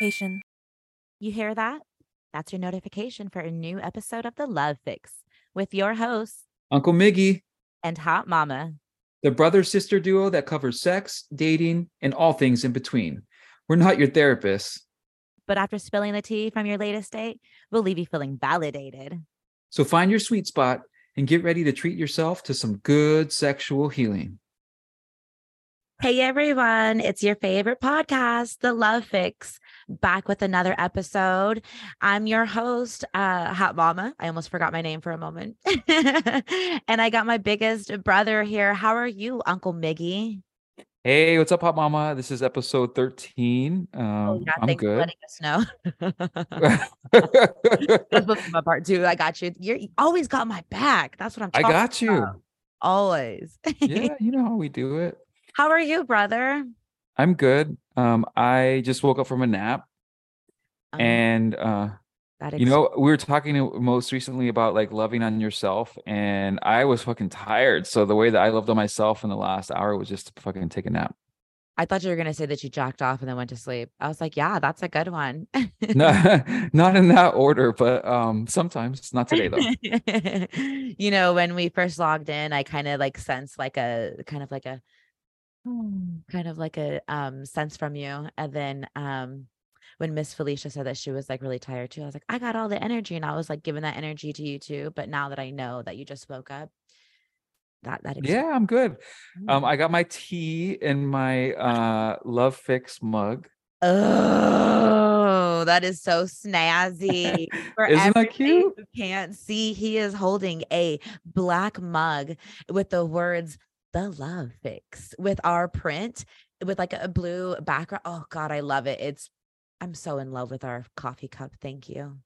notification. You hear that? That's your notification for a new episode of The Love Fix with your hosts Uncle Miggy, and Hot Mama. the brother sister duo that covers sex, dating, and all things in between. We're not your therapists, But after spilling the tea from your latest date, we'll leave you feeling validated. so find your sweet spot and get ready to treat yourself to some good sexual healing. Hey everyone, it's your favorite podcast, The Love Fix, back with another episode. I'm your host, uh, Hot Mama. I almost forgot my name for a moment. and I got my biggest brother here. How are you, Uncle Miggy? Hey, what's up, Hot Mama? This is episode 13. Um, Oh, yeah, I'm good. letting us know. That's my part two. I got you. You're, you always got my back. That's what I'm talking about. I got you. about. Always. yeah, you know how we do it. How are you, brother? I'm good. Um, I just woke up from a nap Um, and uh that You know, we were talking most recently about like loving on yourself, and I was fucking tired. So the way that I loved on myself in the last hour was just to fucking take a nap. I thought you were gonna say that you jacked off and then went to sleep. I was like, yeah, that's a good one. No, not in that order, but um, sometimes not today though. you know, when we first logged in, I kind of like sensed like a kind of like a kind of like a um sense from you. And then um when Miss Felicia said that she was like really tired too, I was like, I got all the energy. And I was like giving that energy to you too. But now that I know that you just woke up, that that Yeah, I'm good. Um, Mm. I got my tea in my uh Love Fix mug. Oh, that is so snazzy. For Isn't that cute? Who can't see, he is holding a black mug with the words "The Love Fix" with our print with like a blue background. Oh God, I love it. It's I'm so in love with our coffee cup. Thank you.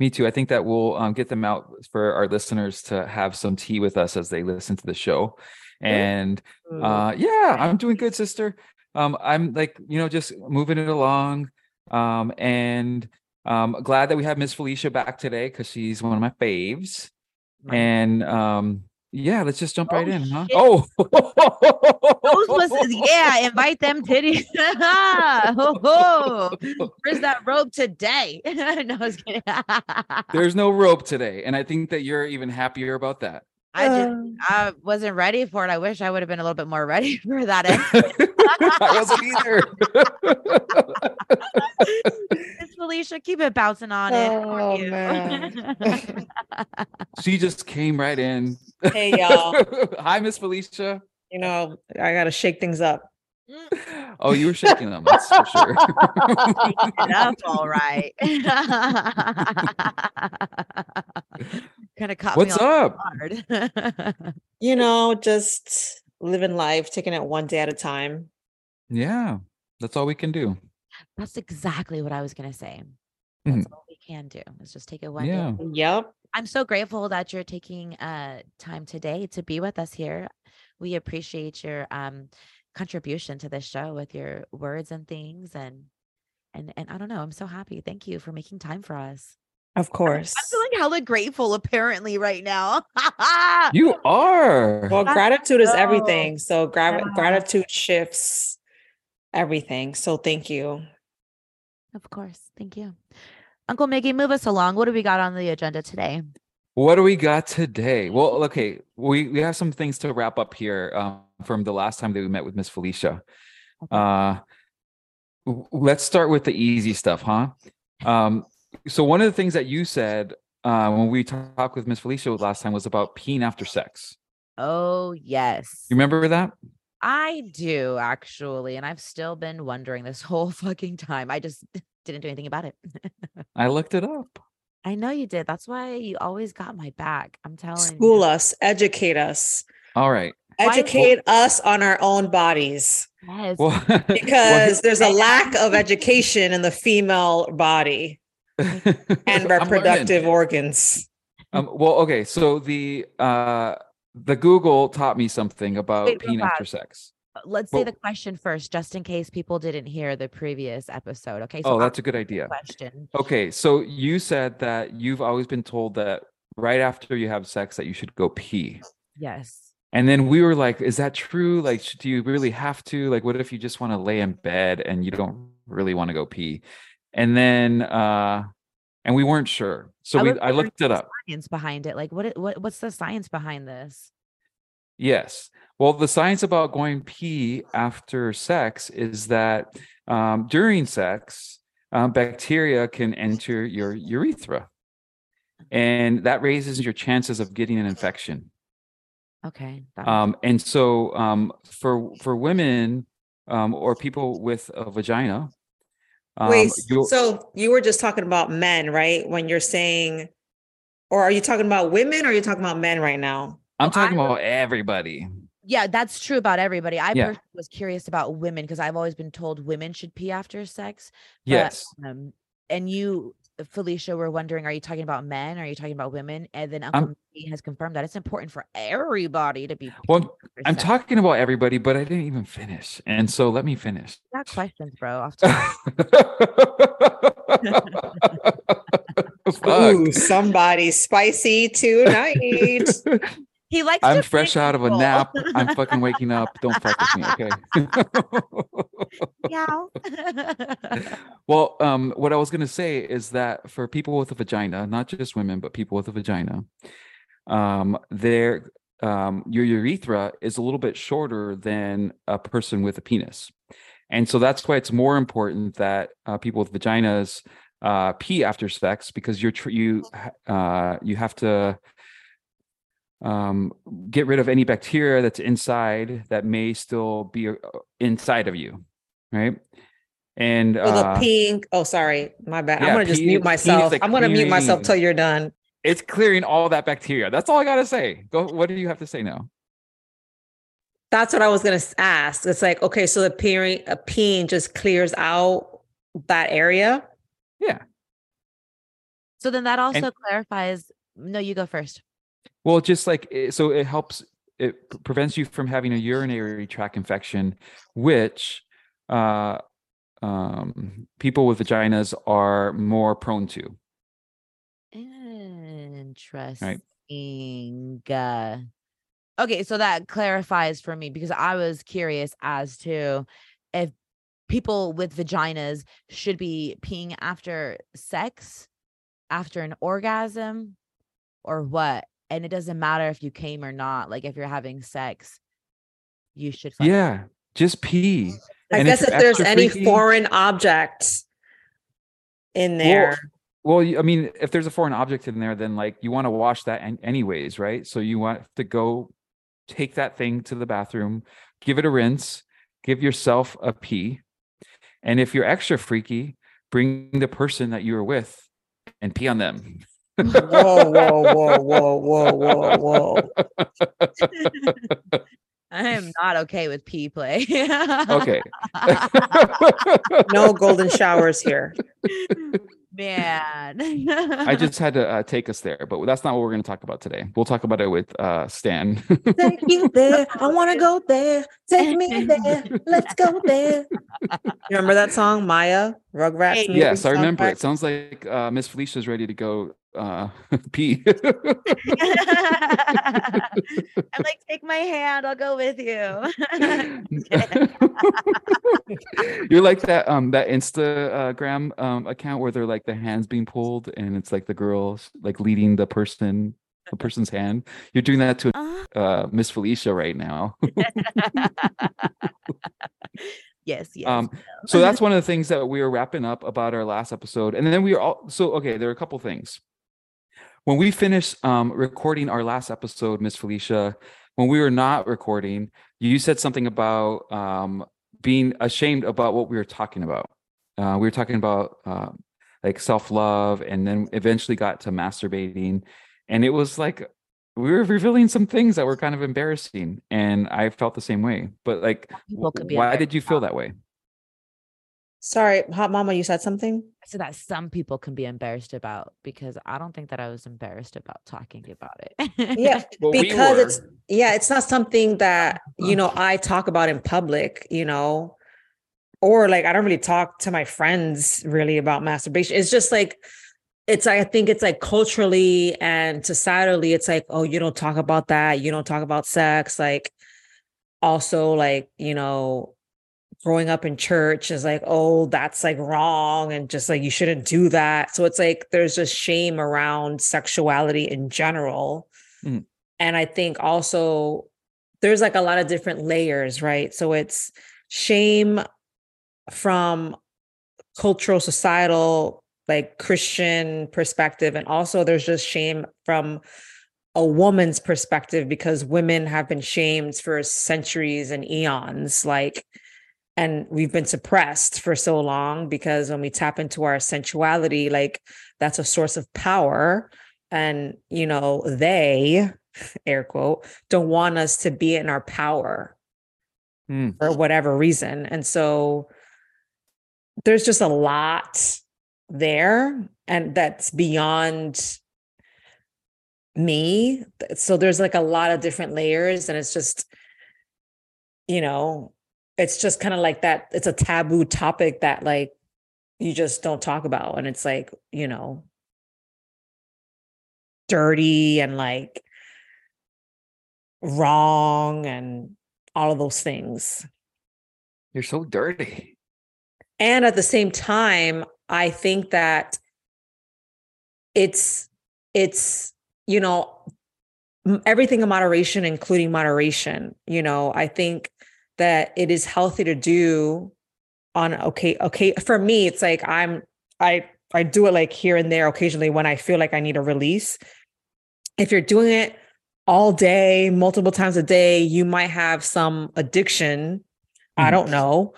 Me too. I think that we'll um, get them out for our listeners to have some tea with us as they listen to the show. And uh yeah i'm doing good sister um i'm like you know just moving it along um and um glad that we have miss felicia back today because she's one of my faves My- and um yeah let's just jump right Oh, in huh oh Those was yeah, invite them titties. Ho, oh, ho. Where's that rope today? no, I was kidding. there's no rope today and i think that you're even happier about that I just um. I wasn't ready for it. I wish I would have been a little bit more ready for that. I wasn't either Miss Felicia, keep it bouncing on it. Oh, you? man. she just came right in Hey y'all, hi miss felicia you know I gotta shake things up. oh you were shaking them that's for sure it up all right. kind of caught What's me off up? guard. You know, just living life, taking it one day at a time. Yeah, that's all we can do. That's exactly what I was gonna say. Mhm. That's all we can do. Is just take it one day. Yeah. Yep. I'm so grateful that you're taking uh time today to be with us here. We appreciate your um contribution to this show with your words and things and and and I don't know. I'm so happy. Thank you for making time for us. Of course. I'm feeling hella grateful apparently right now. You are. Well, gratitude is everything. So gra- Yeah. gratitude shifts everything. So thank you. of course. Thank you. Uncle Miggy, move us along. What do we got on the agenda today? What do we got today? Well, okay, we we have some things to wrap up here um, from the last time that we met with Miss Felicia. Okay. Uh, w- let's start with the easy stuff, huh? Um, so one of the things that you said uh, when we talked with Miss Felicia last time was about peeing after sex. Oh, yes. You remember that? I do actually, and I've still been wondering this whole fucking time. I just didn't do anything about it. I looked it up. I know you did. That's why you always got my back. I'm telling School you. us, educate us, All right. Why- educate us on our own bodies Yes. Well, because there's a lack of education in the female body and I'm reproductive organs. Um, well, okay, so the uh the Google taught me something about Wait, real peeing after sex. Uh, Let's say the question first, just in case people didn't hear the previous episode. Okay. So Oh, that's a good idea. Question. Okay, so you said that you've always been told that right after you have sex that you should go pee. Yes. And then we were like, is that true? Like, do you really have to? Like, what if you just want to lay in bed and you don't really want to go pee? And then uh and we weren't sure so I we i looked it up Science behind it, like what? What? What's the science behind this? Yes. Well, the science about going pee after sex is that um, during sex, um, bacteria can enter your urethra, and that raises your chances of getting an infection. Okay. Um, and so, um, for for women um, or people with a vagina, um, Wait, so you were just talking about men, right? When you're saying, or are you talking about women or are you talking about men right now? I'm I talking about everybody. yeah, that's true about everybody. I Yeah. personally was curious about women because I've always been told women should pee after sex. but, Yes. Um, and you, Felicia, were wondering, are you talking about men? Are you talking about women? And then Uncle Miggy has confirmed that it's important for everybody to be. Well, peeing after I'm talking about everybody, but I didn't even finish, and so let me finish. You got questions, bro. Off top. Ooh, somebody spicy tonight. he likes. I'm to fresh out of a nap. I'm fucking waking up. Don't fuck with me, okay? yeah. well, um, what I was gonna say is that for people with a vagina, not just women, but people with a vagina, um, their um, your urethra is a little bit shorter than a person with a penis, and so that's why it's more important that uh, people with vaginas uh, pee after sex because you're tr- you uh, you have to um, get rid of any bacteria that's inside that may still be uh, inside of you, right? And So the uh, pink. Oh, sorry, my bad. I'm gonna just pee- mute myself. like I'm gonna mute myself cleaning. till you're done. it's clearing all that bacteria. That's all I gotta say. Go. What do you have to say now? That's what I was gonna ask. It's like, okay, so the peeing, a peeing just clears out that area. Yeah. So then that also clarifies. No, you go first. Well, just like so, it helps. It prevents you from having a urinary tract infection, which uh, um, people with vaginas are more prone to. Interesting. Uh, okay, so that clarifies for me because I was curious as to if people with vaginas should be peeing after sex, after an orgasm, or what. And it doesn't matter if you came or not. Like if you're having sex, you should. fucking- Yeah, just pee. I And guess if you're there's extra any freaky- foreign objects in there. Well, I mean, if there's a foreign object in there, then like you want to wash that an- anyways, right? So you want to go take that thing to the bathroom, give it a rinse, give yourself a pee. And if you're extra freaky, bring the person that you were with and pee on them. Whoa, whoa, whoa, whoa, whoa, whoa, whoa. I am not okay with pee play. okay. No golden showers here. Man. I just had to uh, take us there, but that's not what we're going to talk about today. We'll talk about it with uh, Stan. Take you there. I want to go there. Take me there. Let's go there. You remember that song, Maya? Rugrats? Hey. yes, I remember it. Sounds like uh, Miss Felicia's ready to go uh, pee. I'm like, take my hand, I'll go with you. You're like that um that Instagram um account where they're like the hands being pulled and it's like the girls like leading the person the person's hand. You're doing that to Uh, uh Miss Felicia right now. Yes, yes. Um, so that's one of the things that we were wrapping up about our last episode. And then we are all so okay, there are a couple things. When we finished um recording our last episode, Miss Felicia, when we were not recording, you said something about um being ashamed about what we were talking about. Uh, we were talking about uh, like self-love and then eventually got to masturbating. And it was like we were revealing some things that were kind of embarrassing. And I felt the same way. But like people could be why did you feel that way? Sorry, Hot Mama, you said something? so that some people can be embarrassed about because I don't think that I was embarrassed about talking about it. Yeah, Well, because were. it's yeah, it's not something that uh-huh. you know I talk about in public, you know, or like I don't really talk to my friends really about masturbation. It's just like it's I think it's like culturally and societally, it's like, oh, you don't talk about that, you don't talk about sex, like also like, you know, growing up in church is like, oh, that's like wrong. And just like, you shouldn't do that. So it's like, there's just shame around sexuality in general. Mm. And I think also there's like a lot of different layers, right? So it's shame from cultural, societal, like Christian perspective. And also there's just shame from a woman's perspective because women have been shamed for centuries and eons like and we've been suppressed for so long because when we tap into our sensuality like that's a source of power and you know they air quote don't want us to be in our power Mm. for whatever reason and so there's just a lot there and that's beyond me so there's like a lot of different layers and it's just you know it's just kind of like that it's a taboo topic that like you just don't talk about and it's like you know dirty and like wrong and all of those things You're so dirty. and at the same time i think that it's it's you know everything in moderation including moderation you know? I think that it is healthy to do on okay okay for me it's like i'm i i do it like here and there occasionally when i feel like i need a release. If you're doing it all day multiple times a day you might have some addiction. I Mhm. don't know.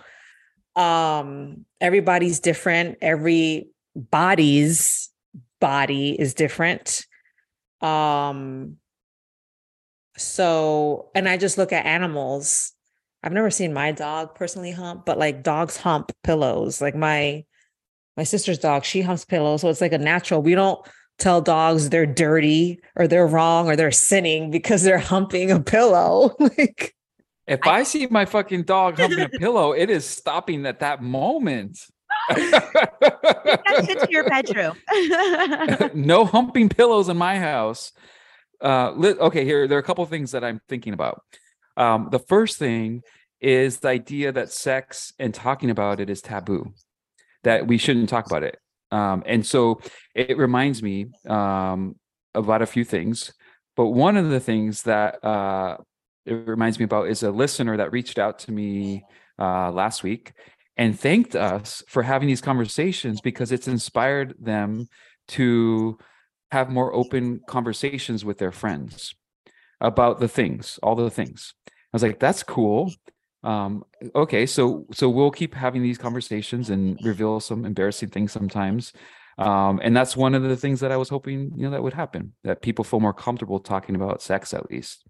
Um everybody's different. Every body's body is different. Um so and i just look at animals. I've never seen my dog personally hump but like dogs hump pillows. Like my my sister's dog she humps pillows so it's like a natural we don't tell dogs they're dirty or they're wrong or they're sinning because they're humping a pillow. Like If I, see my fucking dog humping a pillow, it is stopping at that moment. Into your bedroom. no humping pillows in my house. Uh, li- okay, here there are a couple of things that I'm thinking about. Um, the first thing is the idea that sex and talking about it is taboo, that we shouldn't talk about it. Um, and so it reminds me um, about a few things. But one of the things that uh, it reminds me about is a listener that reached out to me uh, last week and thanked us for having these conversations because it's inspired them to have more open conversations with their friends about the things, all the things. I was like, that's cool. Um, okay, so so we'll keep having these conversations and reveal some embarrassing things sometimes. Um, and that's one of the things that I was hoping, you know, that would happen, that people feel more comfortable talking about sex at least.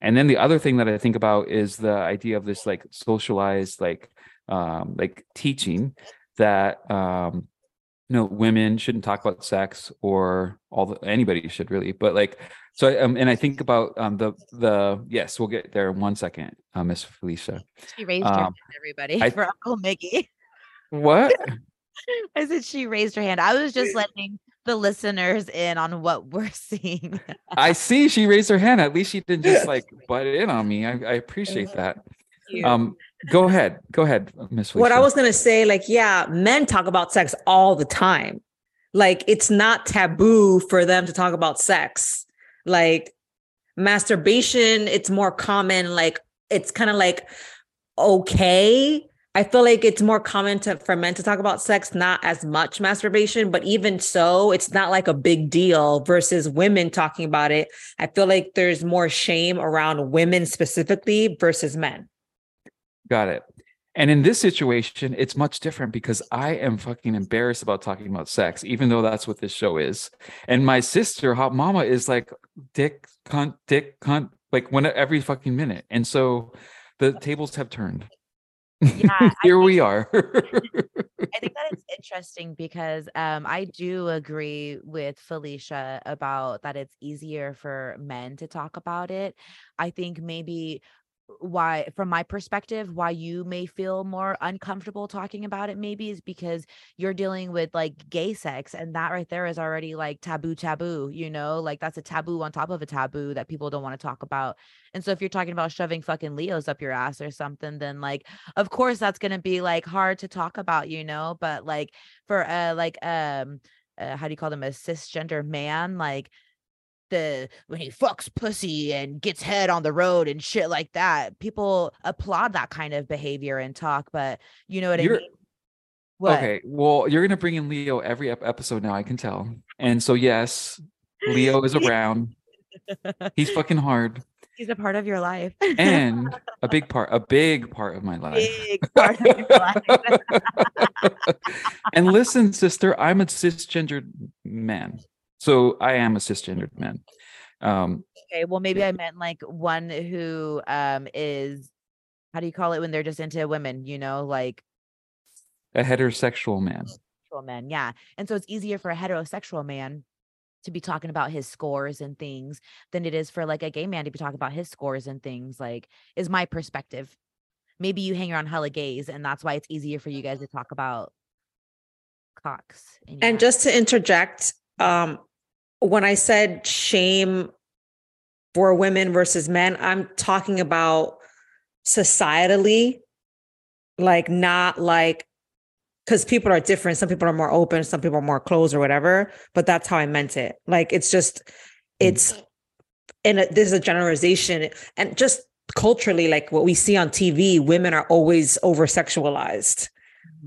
And then the other thing that I think about is the idea of this like socialized, like um, like teaching that um, you know women shouldn't talk about sex or all the, anybody should really, but like so um, and I think about um, the the yes, we'll get there in one second, uh, Miss Felicia. she raised her Um, hand, everybody, I- for Uncle Miggy. What? I said she raised her hand. I was just letting the listeners in on what we're seeing. I see she raised her hand. At least she didn't just like butt in on me. I, I appreciate that. Um, go ahead, go ahead, Miss. what I was gonna say, like, yeah, men talk about sex all the time. Like, it's not taboo for them to talk about sex. Like, masturbation, it's more common. Like, it's kind of like okay. I feel like it's more common to for men to talk about sex, not as much masturbation, but even so, it's not like a big deal versus women talking about it. I feel like there's more shame around women specifically versus men. Got it. And in this situation, it's much different because I am fucking embarrassed about talking about sex, even though that's what this show is. And my sister, Hot Mama, is like dick, cunt, dick, cunt, like when every fucking minute. And so the tables have turned. Yeah, Here think- we are. I think that it's interesting because um, I do agree with Felicia about that it's easier for men to talk about it. I think maybe why from my perspective why you may feel more uncomfortable talking about it maybe is because you're dealing with like gay sex and that right there is already like taboo taboo you know? Like that's a taboo on top of a taboo that people don't want to talk about. And so if you're talking about shoving fucking leos up your ass or something then like of course that's going to be like hard to talk about you know? But like for uh like um uh, how do you call them? A cisgender man like the when he fucks pussy and gets head on the road and shit like that. People applaud that kind of behavior and talk, but you know what You're- I mean? What? Okay, well, you're gonna bring in Leo every ep- episode now. I can tell. And so yes, Leo is around. He's fucking hard, He's a part of your life. and a big part, a big part of my life. Big part of your life. and listen, sister, I'm a cisgendered man. So I am a cisgendered man. Um, okay, well maybe I meant like one who um is how do you call it when they're just into women, you know, like a heterosexual man. heterosexual men. Yeah. And so it's easier for a heterosexual man to be talking about his scores and things than it is for like a gay man to be talking about his scores and things, like, is my perspective. Maybe you hang around hella gays and that's why it's easier for you guys to talk about cocks. in And just to interject, um, when I said shame for women versus men, I'm talking about societally, like not like because people are different. Some people are more open, some people are more closed or whatever. But that's how I meant it. Like it's just, hmm. it's in a, this is a generalization and just culturally, like what we see on TV, women are always over sexualized.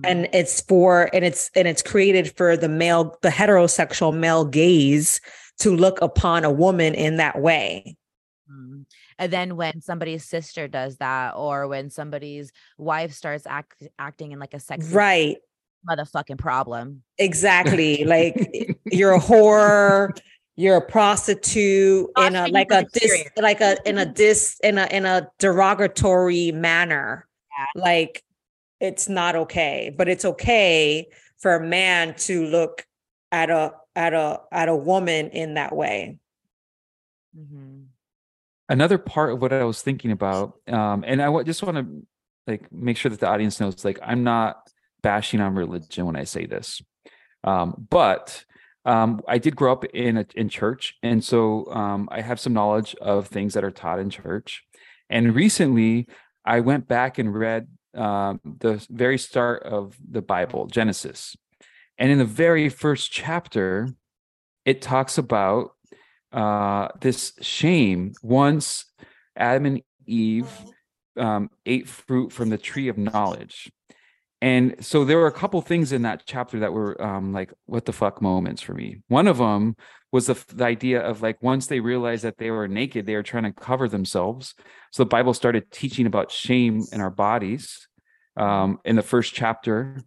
And it's for and it's and it's created for the male the heterosexual male gaze to look upon a woman in that way Mhm. And then when somebody's sister does that, or when somebody's wife starts act, acting in like a sex right motherfucking problem. exactly like you're a whore you're a prostitute Not in a like a dis like a in a dis in a in a derogatory manner Yeah. like it's not okay but it's okay for a man to look at a at a at a woman in that way Mhm. another part of what I was thinking about, um, and I just want to like make sure that the audience knows, like I'm not bashing on religion when I say this, um, but um, I did grow up in a, in church, and so um, I have some knowledge of things that are taught in church. And recently, I went back and read um, the very start of the Bible, Genesis, and in the very first chapter, it talks about uh, this shame. Once Adam and Eve um, ate fruit from the tree of knowledge. And so there were a couple things in that chapter that were um, like, what the fuck moments for me. One of them was the, the idea of like, once they realized that they were naked, they were trying to cover themselves. So the Bible started teaching about shame in our bodies um, in the first chapter.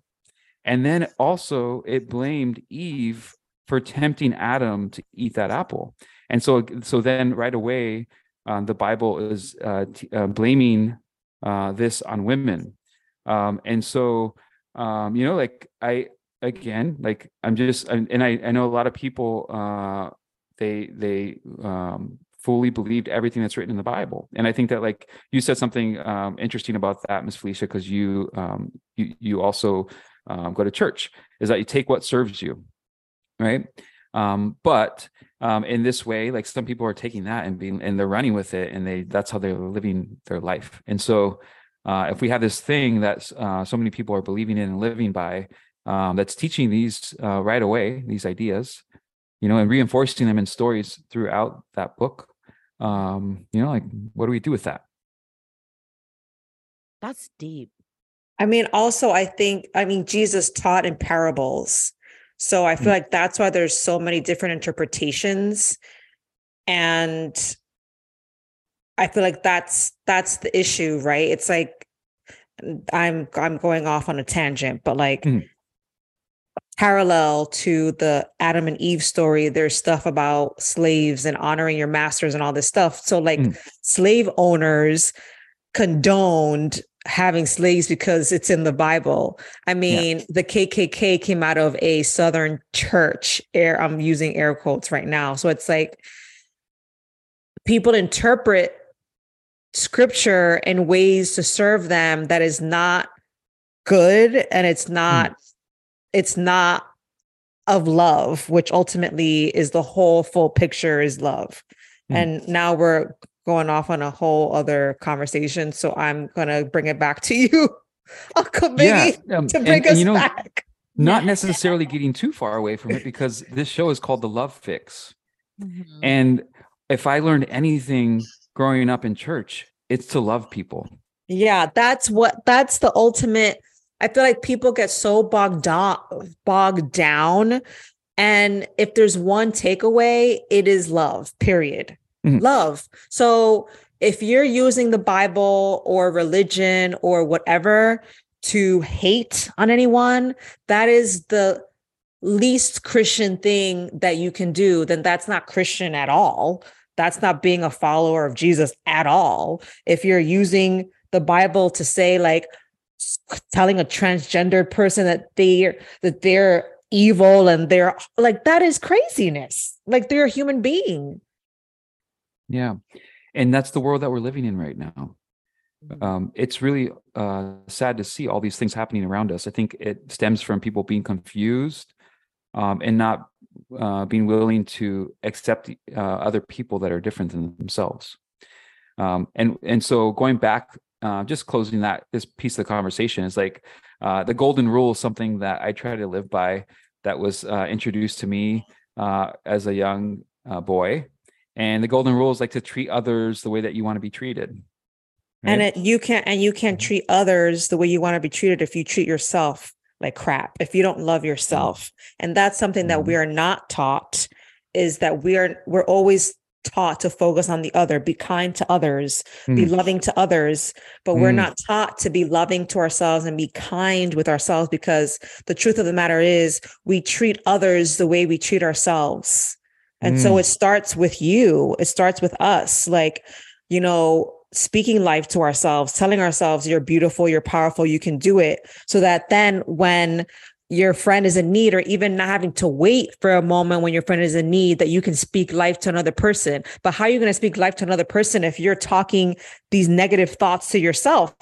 And then also it blamed Eve for tempting Adam to eat that apple. And so, so then right away, um, the Bible is uh, t- uh, blaming uh, this on women. Um, and so, um, you know, like I again, like I'm just, and I I know a lot of people, uh, they they um, fully believed everything that's written in the Bible. And I think that like you said something um, interesting about that, Miss Felicia, because you um, you you also um, go to church. Is that you take what serves you, right? Um, but um, in this way, like some people are taking that and being and they're running with it, and they that's how they're living their life. And so, uh, if we have this thing that uh, so many people are believing in and living by, um, that's teaching these uh, right away, these ideas, you know, and reinforcing them in stories throughout that book. Um, you know, like what do we do with that? That's deep. I mean, also, I think, I mean, Jesus taught in parables. So I feel Mm. like that's why there's so many different interpretations. And I feel like that's that's the issue, right? It's like I'm I'm going off on a tangent, but like Mhm. parallel to the Adam and Eve story, there's stuff about slaves and honoring your masters and all this stuff. So like Mm. slave owners condoned having slaves because it's in the Bible. I mean, the KKK came out of a Southern church. Air, I'm using air quotes right now. So it's like people interpret scripture and ways to serve them that is not good and it's not mm. it's not of love which ultimately is the whole full picture is love mm. and now we're going off on a whole other conversation so i'm going to bring it back to you uncle Miggy, yeah, um, to bring and, us and, you know, back not necessarily getting too far away from it because this show is called the love fix mm-hmm. and if i learned anything growing up in church it's to love people yeah that's what that's the ultimate i feel like people get so bogged down bogged down and if there's one takeaway it is love period mm-hmm. love so if you're using the bible or religion or whatever to hate on anyone, that is the least Christian thing that you can do, then that's not Christian at all. That's not being a follower of Jesus at all. If you're using the Bible to say like telling a transgendered person that they that they're evil and they're like that is craziness. Like they're a human being. Yeah. And that's the world that we're living in right now. Mm-hmm. um, it's really uh, sad to see all these things happening around us. I think it stems from people being confused um, and not uh, being willing to accept uh, other people that are different than themselves. Um, and and so going back, uh, just closing that this piece of the conversation is like uh, the golden rule is something that I try to live by. That was uh, introduced to me as a young boy, and the golden rule is like to treat others the way that you want to be treated Right? And it, you can't and you can't mm-hmm. treat others the way you want to be treated if you treat yourself like crap. If you don't love yourself. And that's something that we mm-hmm. are not taught is that we are we're always taught to focus on the other, be kind to others, mm. be loving to others, but mm. we're not taught to be loving to ourselves and be kind with ourselves because the truth of the matter is we treat others the way we treat ourselves. And mm. so it starts with you. It starts with us. Like, you know, speaking life to ourselves, telling ourselves, you're beautiful, you're powerful, you can do it. So that then when your friend is in need, or even not having to wait for a moment when your friend is in need, that you can speak life to another person. But how are you going to speak life to another person if you're talking these negative thoughts to yourself?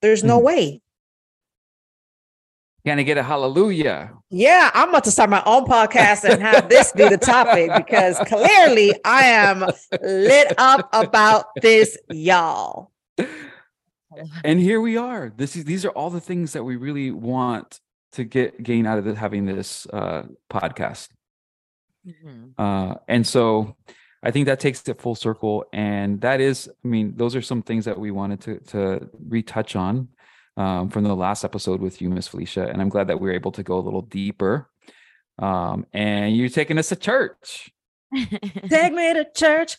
There's no mm. way. Can I get a hallelujah? Yeah, I'm about to start my own podcast and have this be the topic because clearly I am lit up about this, y'all. And here we are. This is these are all the things that we really want to get gain out of the, having this uh, podcast. Mm-hmm. Uh, and so I think that takes it full circle. And that is, I mean, those are some things that we wanted to to retouch on um, from the last episode with you, Miss Felicia, and I'm glad that we were able to go a little deeper. Um, and you're taking us to church. Take me to church.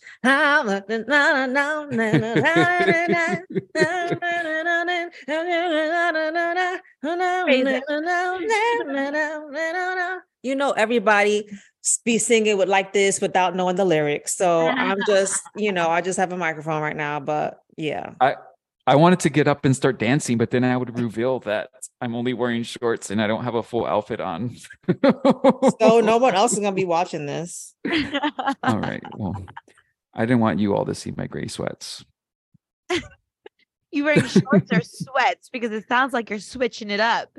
you know, everybody be singing with like this without knowing the lyrics. So I'm just, you know, I just have a microphone right now, but yeah. I I wanted to get up and start dancing, but then I would reveal that I'm only wearing shorts and I don't have a full outfit on. so no one else is gonna be watching this. all right. Well, I didn't want you all to see my gray sweats. you wearing shorts or sweats because it sounds like you're switching it up.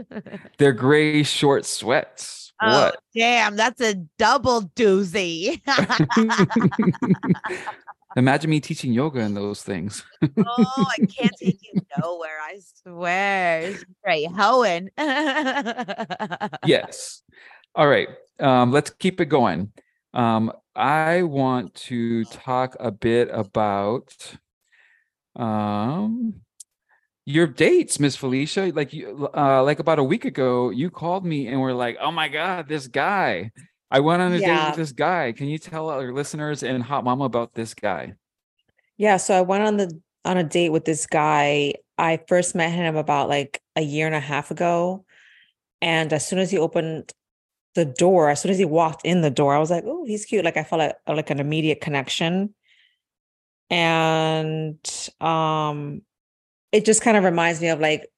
They're gray short sweats. Oh, what? damn, that's a double doozy. Imagine me teaching yoga and those things. oh, I can't take you nowhere. I swear. Right, Hohen. yes. All right. Um, let's keep it going. Um, I want to talk a bit about um your dates, Miss Felicia. Like you uh like about a week ago, you called me and were like, Oh my god, this guy. I went on a yeah. date with this guy. Can you tell our listeners and Hot Mama about this guy? Yeah, so I went on the on a date with this guy. I first met him about like a year and a half ago. And as soon as he opened the door, as soon as he walked in the door, I was like, "Oh, he's cute." Like I felt like like an immediate connection. And um it just kind of reminds me of like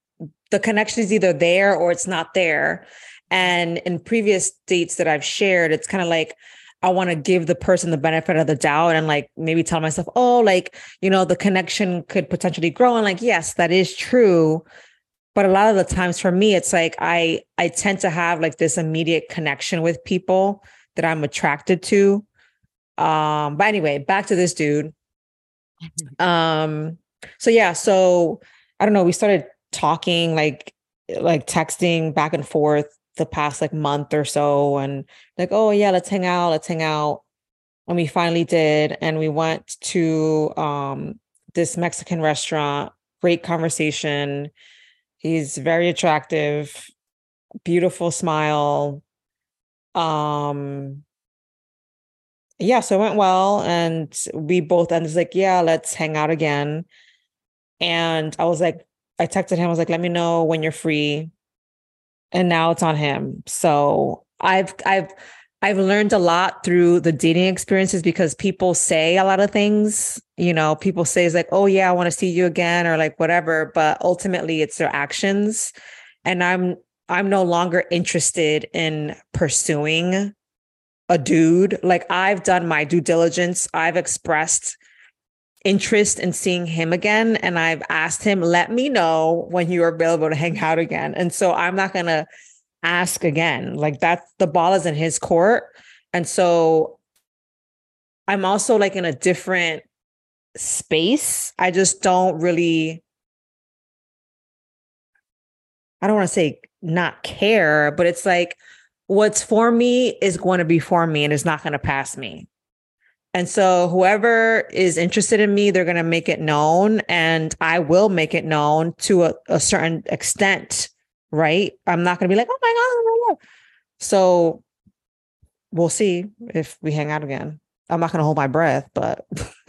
the connection is either there or it's not there. And in previous dates that I've shared, it's kind of like I want to give the person the benefit of the doubt and like maybe tell myself, oh, like, you know, the connection could potentially grow. And like, yes, that is true. But a lot of the times for me, it's like I I tend to have like this immediate connection with people that I'm attracted to. Um, but anyway, back to this dude. Um, so yeah, so I don't know, we started talking like like texting back and forth the past like month or so and like oh yeah let's hang out let's hang out. And we finally did and we went to um this mexican restaurant great conversation. He's very attractive beautiful smile um yeah so it went well and we both ended like yeah let's hang out again. And i was like i texted him i was like let me know when you're free and now it's on him. So I've I've I've learned a lot through the dating experiences because people say a lot of things. You know, people say it's like, "Oh yeah, I want to see you again," or like whatever. But ultimately, it's their actions, and I'm I'm no longer interested in pursuing a dude. Like I've done my due diligence. I've expressed interest in seeing him again. And I've asked him, let me know when you're available to hang out again. And so I'm not going to ask again. Like that's the ball is in his court. And so I'm also like in a different space. I just don't really, I don't want to say not care, but it's like what's for me is going to be for me and it's not going to pass me. And so whoever is interested in me, they're going to make it known and I will make it known to a, a certain extent, right? I'm not going to be like, oh my God, oh my So we'll see if we hang out again. I'm not going to hold my breath, but.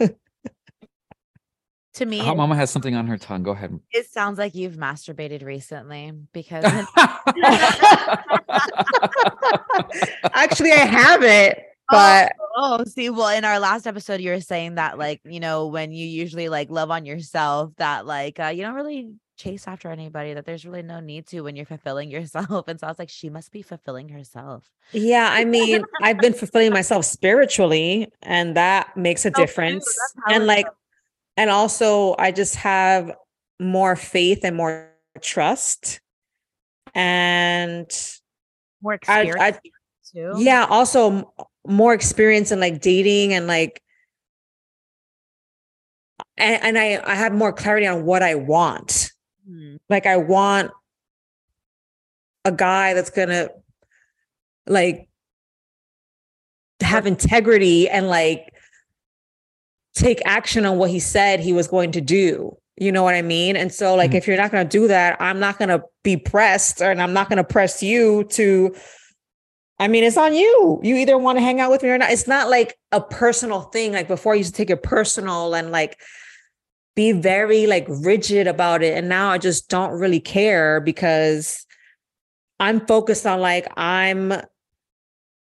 to me, oh, Mama has something on her tongue. Go ahead. It sounds like you've masturbated recently because. Actually, I haven't but oh, oh, see, well, in our last episode, you were saying that like you know when you usually like love on yourself, that like uh, you don't really chase after anybody. That there's really no need to when you're fulfilling yourself. And so I was like, she must be fulfilling herself. Yeah, I mean, I've been fulfilling myself spiritually, and that makes a difference. And like, and also, I just have more faith and more trust, and more experience. I, I, too. Yeah, also more experience in like dating and like and, and I I have more clarity on what I want. Mm-hmm. Like I want a guy that's gonna like have integrity and like take action on what he said he was going to do. You know what I mean? And so like mm-hmm. if you're not going to do that, I'm not going to be pressed and I'm not going to press you to I mean, it's on you. You either want to hang out with me or not. It's not like a personal thing. Like before, you used to take it personal and like be very like rigid about it. And now I just don't really care because I'm focused on like, I'm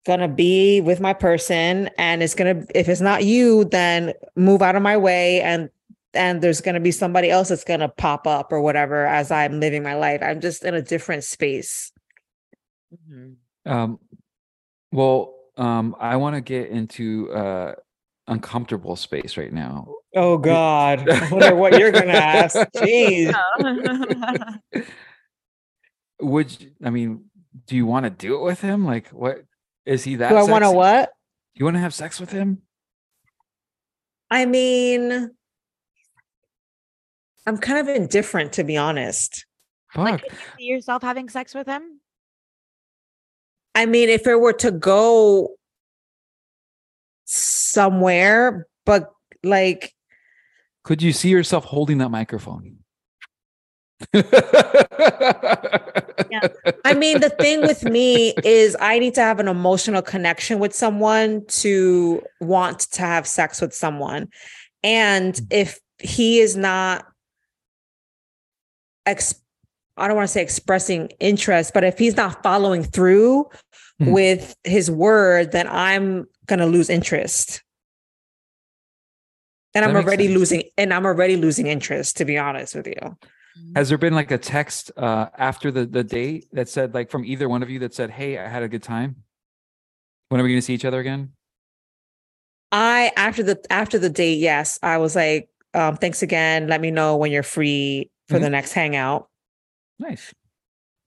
gonna be with my person and it's gonna if it's not you then move out of my way and and there's gonna be somebody else that's gonna pop up or whatever as i'm living my life i'm just in a different space mm-hmm. Um, well, um, I want to get into uh uncomfortable space right now. Oh God. I wonder what you're gonna ask. Jeez. Would you, I mean, do you want to do it with him? Like what is he that? Do I want to what? You want to have sex with him? I mean, I'm kind of indifferent to be honest. Fuck. Like, could you see yourself having sex with him? I mean, if it were to go somewhere, but like, could you see yourself holding that microphone? yeah. I mean, the thing with me is I need to have an emotional connection with someone to want to have sex with someone. And mm. if he is not ex- I don't want to say expressing interest, but if he's not following through mm-hmm. with his word, then I'm going to lose interest. And that I'm already sense. losing and I'm already losing interest to be honest with you. Has there been like a text uh after the the date that said like from either one of you that said, "Hey, I had a good time." When are we going to see each other again? I after the after the date, yes, I was like, um, thanks again. Let me know when you're free for the next hangout. Nice.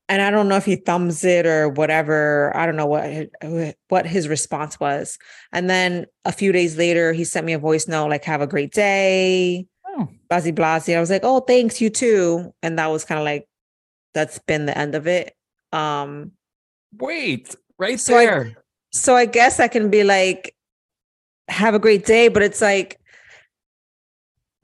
And I don't know if he thumbs it or whatever. I don't know what what his response was. And then a few days later, he sent me a voice note like, "Have a great day." Oh, Blasi Blasi. I was like, oh, thanks, you too. And that was kind of like, that's been the end of it. Um, wait, right So I- there. so I guess I can be like, have a great day, but it's like,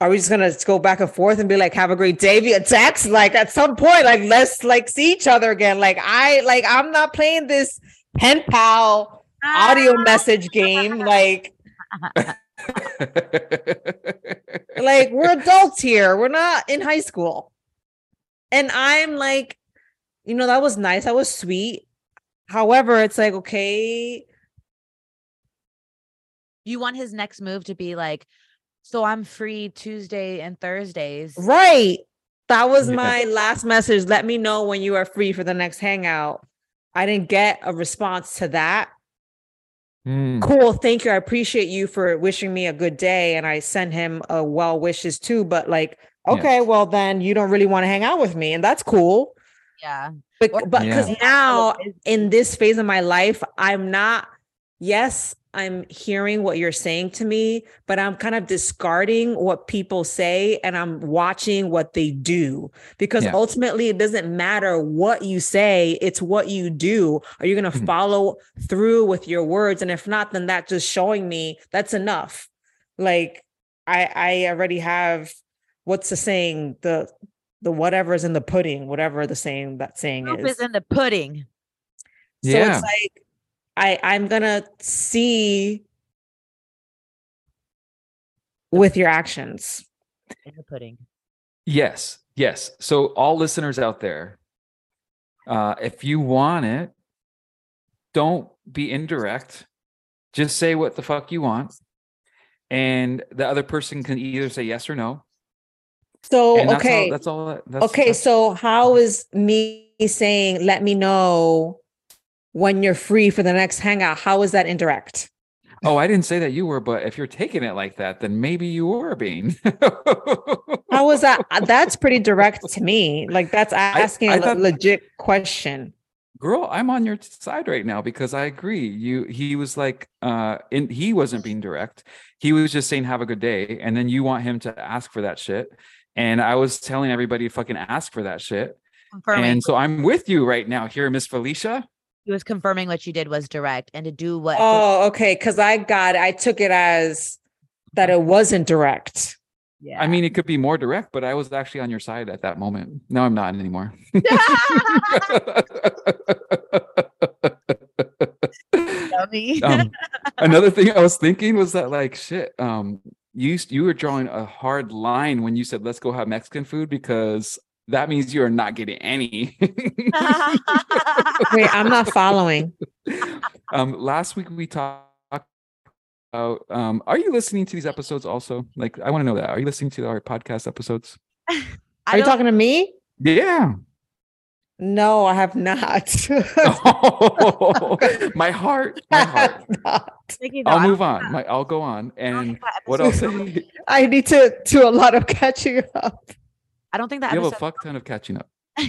are we just gonna go back and forth and be like, have a great day via text? Like at some point, like let's like see each other again. Like I like I'm not playing this pen pal audio ah. message game. Like like we're adults here we're not in high school and i'm like you know that was nice that was sweet however it's like okay You want his next move to be like, so I'm free Tuesday and Thursdays. right that was Yeah. my last message let me know when you are free for the next hangout i didn't get a response to that Hmm. cool thank you i appreciate you for wishing me a good day and i sent him a well wishes too but like Yeah. okay well then you don't really want to hang out with me and that's cool Yeah. but Or- but because Yeah. now in this phase of my life, I'm not, yes, I'm hearing what you're saying to me, but I'm kind of discarding what people say and I'm watching what they do because Yeah. ultimately it doesn't matter what you say, it's what you do. Are you going to Mhm. follow through with your words? And if not, then that's just showing me that's enough. Like I, I already have what's the saying? The, the whatever is in the pudding, whatever the saying that saying Proof is. is in the pudding. So Yeah. it's like I I'm gonna see with your actions. In the pudding. Yes, yes. So all listeners out there, uh, if you want it, don't be indirect. Just say what the fuck you want, and the other person can either say yes or no. So And that's okay, all, that's all. that- That's, okay. that's- So how is me saying let me know when you're free for the next hangout? How is that indirect? oh, I didn't say that you were, but if you're taking it like that, then maybe you were being. How was that? Uh, That's pretty direct to me. Like that's asking I a thought- legit question. girl i'm on your side right now because i agree you he was like uh in he wasn't being direct he was just saying have a good day and then you want him to ask for that shit and i was telling everybody to fucking ask for that shit Confirming. and so i'm with you right now here miss felicia he was confirming what you did was direct and to do what Oh, okay. Because I got I took it as that it wasn't direct. yeah. i mean it could be more direct but i was actually on your side at that moment no i'm not anymore um, another thing I was thinking was that like shit. Um, you you were drawing a hard line when you said let's go have Mexican food because that means you are not getting any. Wait, I'm not following. um, last week we talked about. Um, are you listening to these episodes also? Like, I want to know that. Are you listening to our podcast episodes? Are you talking to me? Yeah. No, I have not. my heart. My I heart. have not. Nikki, no, I'll move on. My, I'll go on. And what else? I need to do a lot of catching up. I don't think that you have a episode. fuck ton of catching up.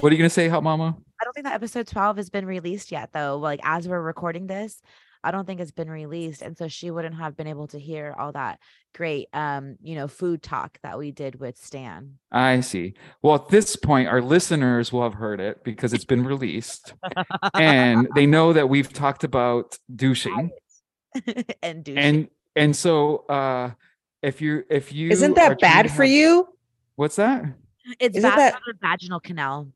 What are you gonna say, Hot Mama? I don't think that episode 12 has been released yet, though. Like, as we're recording this, I don't think it's been released. And so she wouldn't have been able to hear all that great, um, you know, food talk that we did with Stan. I see. Well, at this point, our listeners will have heard it because it's been released, and they know that we've talked about douching, and douche. and and so uh, if you if you Isn't that bad for have- you? What's that? it's isn't bad that- for vaginal canal.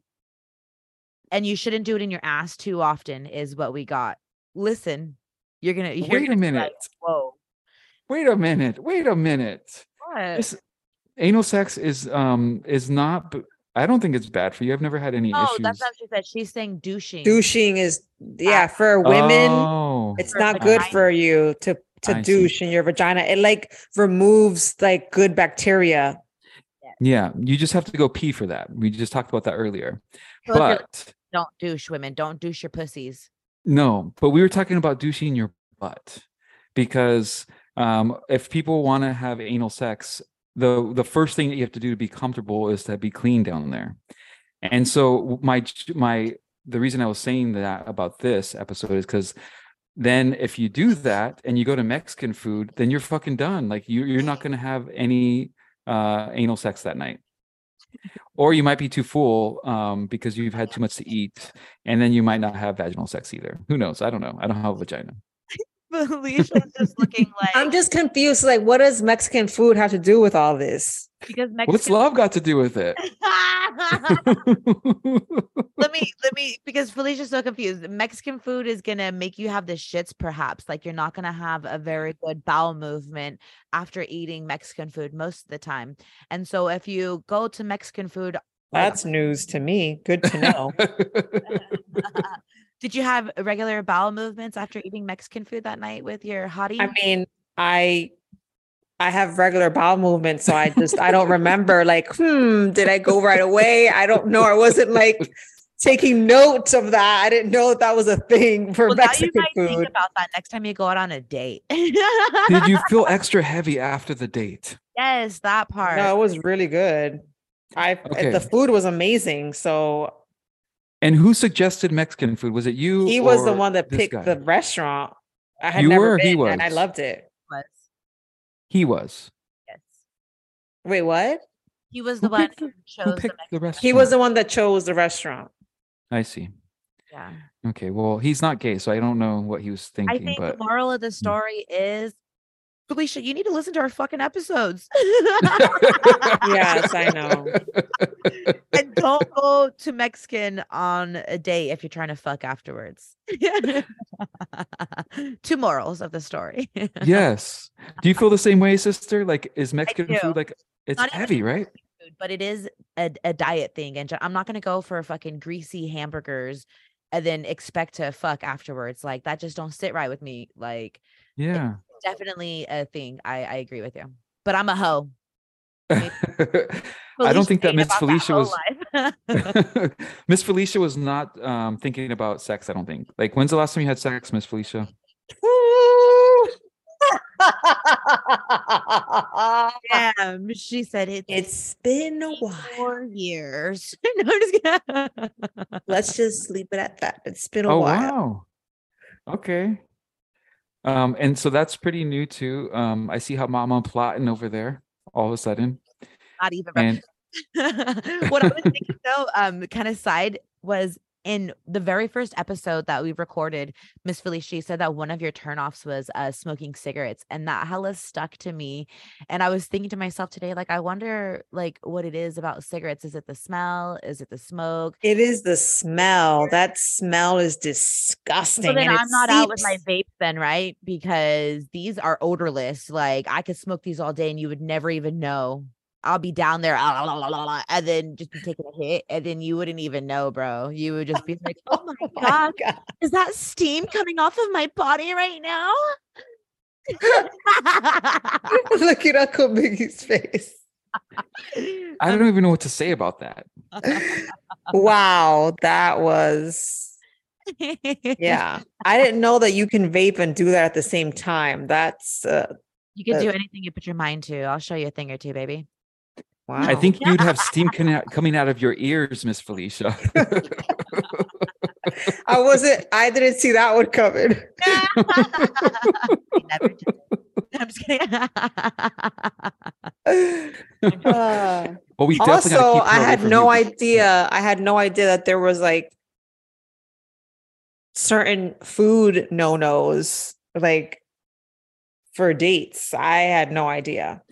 And you shouldn't do it in your ass too often, is what we got. Listen, you're gonna you're Wait a gonna be minute. like, Whoa. Wait a minute. Wait a minute. What? This anal sex is um is not. I don't think it's bad for you. I've never had any No, issues. that's not what she said. She's saying douching. Douching is yeah, for women, Oh, it's For not good for you to to I see. douche in your vagina. It like removes like good bacteria. Yeah. You just have to go pee for that. We just talked about that earlier. So if like, But don't douche women. Don't douche your pussies. No, but we were talking about douching your butt because um, if people want to have anal sex, the the first thing that you have to do to be comfortable is to be clean down there. And so my my the reason I was saying that about this episode is because then if you do that and you go to Mexican food, then you're fucking done. Like you you're not gonna have any uh anal sex that night. Or you might be too full um because you've had too much to eat, and then you might not have vaginal sex either. Who knows? I don't know. I don't have a vagina. Felicia's just looking like I'm just confused. Like, what does Mexican food have to do with all this? Because What's love got to do with it? let me let me because Felicia's so confused. Mexican food is gonna make you have the shits, perhaps. Like you're not gonna have a very mm. good bowel movement after eating Mexican food most of the time. And so if you go to Mexican food, like, That's news to me. Good to know. did you have regular bowel movements after eating Mexican food that night with your hottie? I mean, I I have regular bowel movements, so I just I don't remember like, hmm, did I go right away? I don't know. I wasn't like taking notes of that. I didn't know that, that was a thing for well, now you Mexican might think food. about that next time you go out on a date. Did you feel extra heavy after the date? yes, that part. No, it was really good. I Okay. the food was amazing. So And who suggested Mexican food? Was it you? he was the one that picked guy? the restaurant. I had You never were or he been, and I loved it. Was. He was. Yes. Wait, what? He was Who the one picked who Who chose the picked the Mexican. restaurant? He was the one that chose the restaurant. I see. Yeah. Okay. Well, he's not gay, so I don't know what he was thinking. I thinking. think but the moral of the hmm. story is Felicia, you need to listen to our fucking episodes. Yes, I know. and don't go to Mexican on a date if you're trying to fuck afterwards. Two morals of the story. yes. Do you feel the same way, sister? Like, is Mexican food like it's Not heavy, right? food, but it is a, a diet thing. And I'm not going to go for fucking greasy hamburgers and then expect to fuck afterwards. Like, that just don't sit right with me. Like, Yeah. Definitely a thing. I, I agree with you. But I'm a hoe. I don't think that Miss Felicia hoe was. Miss Felicia was not um thinking about sex, I don't think. Like when's the last time you had sex, Miss Felicia? Damn, she said it. it's been a while. four years. no, I'm just kidding. Let's just leave it at that. It's been a Oh while. wow. Okay. Um, and so that's pretty new too. Um, I see how Mama plotting over there all of a sudden. Not even. And what I was thinking though, um, kind of side was in the very first episode that we recorded, Miss Felicia said that one of your turnoffs was uh smoking cigarettes, and that hella stuck to me. And I was thinking to myself today, like, I wonder like what it is about cigarettes. Is it the smell? Is it the smoke? It is the smell. That smell is disgusting. So then and I'm not out with my vape, then, right? Because these are odorless. Like I could smoke these all day and you would never even know. I'll be down there ah, la, la, la, la, and then just be taking a hit, and then you wouldn't even know, bro. You would just be like, "Oh my Oh my god, God. is that steam coming off of my body right now?" Look at Uncle Miggy's face. I don't even know what to say about that. Wow, that was yeah. I didn't know that you can vape and do that at the same time. That's uh, You can do anything you put your mind to. I'll show you a thing or two, baby. Wow. I think you'd have steam coming out, coming out of your ears, Miss Felicia. I wasn't. I didn't see that one coming. You. I'm just kidding. Uh, well, we definitely gotta also, I had no you. idea. I had no idea that there was like certain food no nos like for dates. I had no idea.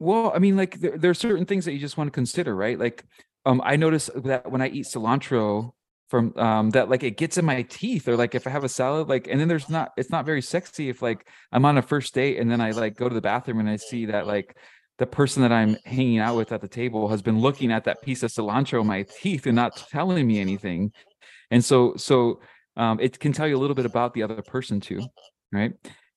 Well, I mean, like there, there are certain things that you just want to consider, right? Like, um, I notice that when I eat cilantro from um that like it gets in my teeth, or like if I have a salad, like and then there's not it's not very sexy if like I'm on a first date and then I like go to the bathroom and I see that like the person that I'm hanging out with at the table has been looking at that piece of cilantro in my teeth and not telling me anything. And so so um it can tell you a little bit about the other person too, right?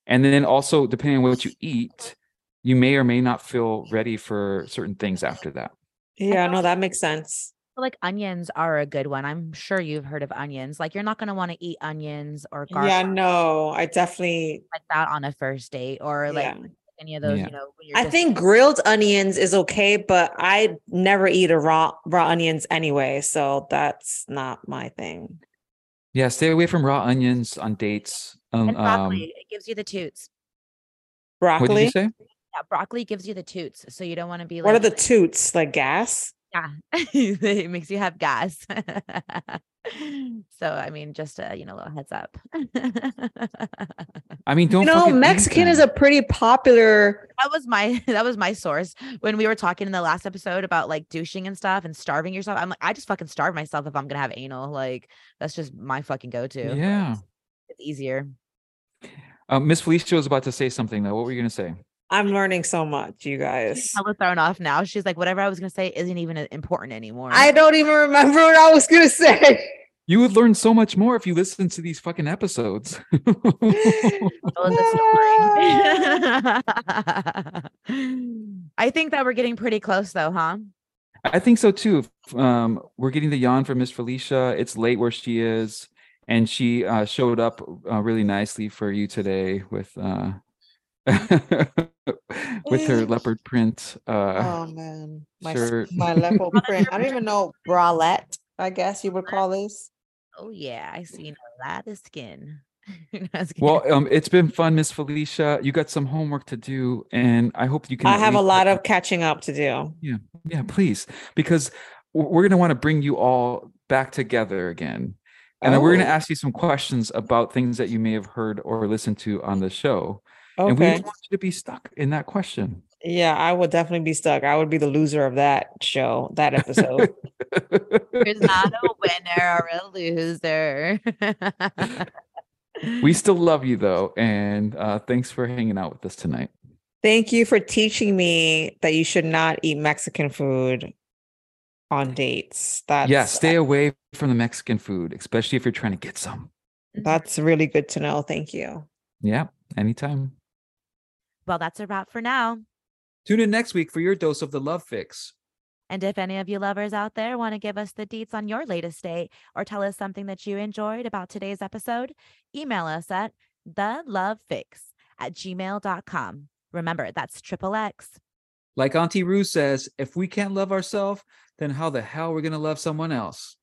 And then also depending on what you eat, you may or may not feel ready for certain things after that. Yeah, no, that makes sense. like onions are a good one. I'm sure you've heard of onions. Like you're not gonna want to eat onions or Yeah, no, I definitely like that on a first date or like Yeah. any of those, Yeah. you know. when you're I just- think grilled onions is okay, but I never eat a raw raw onions anyway, so that's not my thing. Yeah, stay away from raw onions on dates. Um, and um, broccoli, it gives you the toots. what did Broccoli. you say? Yeah, broccoli gives you the toots, so you don't want to be like. What are the toots? Like gas? Yeah, it makes you have gas. so I mean, just a you know, little heads up. I mean, don't You know, Mexican is a pretty popular. that was my that was my source when we were talking in the last episode about like douching and stuff and starving yourself. I'm like, I just fucking starve myself if I'm gonna have anal. Like that's just my fucking go-to. Yeah. It's easier. Uh, Miss Felicia was about to say something though. What were you gonna say? I'm learning so much, you guys. Hella thrown off now. She's like, whatever I was gonna say isn't even important anymore. I don't even remember what I was gonna say. You would learn so much more if you listened to these fucking episodes. That was the story. I think that we're getting pretty close though, huh? I think so too. Um, we're getting the yawn from Miss Felicia. It's late where she is, and she uh, showed up uh, really nicely for you today with uh, with her leopard print. Uh, Oh man, my shirt. my leopard print. I don't even know bralette. I guess you would call this. Oh yeah, I seen a lot of skin. No, I was kidding. well, um, it's been fun, Miss Felicia. You got some homework to do, and I hope you can. I have a lot of catching up to do. Yeah, Yeah, please, because we're gonna want to bring you all back together again, and then we're gonna Oh. ask you some questions about things that you may have heard or listened to on the show, and we don't want you to be stuck in that question. Yeah, I would definitely be stuck. I would be the loser of that show, that episode. There's not a winner or a loser. we still love you though, and uh, thanks for hanging out with us tonight. Thank you for teaching me that you should not eat Mexican food on dates. That's yeah, stay away from the Mexican food, especially if you're trying to get some. that's really good to know. Thank you. Yeah, anytime. Well, that's a wrap for now. Tune in next week for your dose of the love fix. And if any of you lovers out there want to give us the deets on your latest date or tell us something that you enjoyed about today's episode, email us at the love fix at gmail.com. Remember, that's triple X. Like Auntie Ru says, if we can't love ourselves, then how the hell are we're gonna love someone else?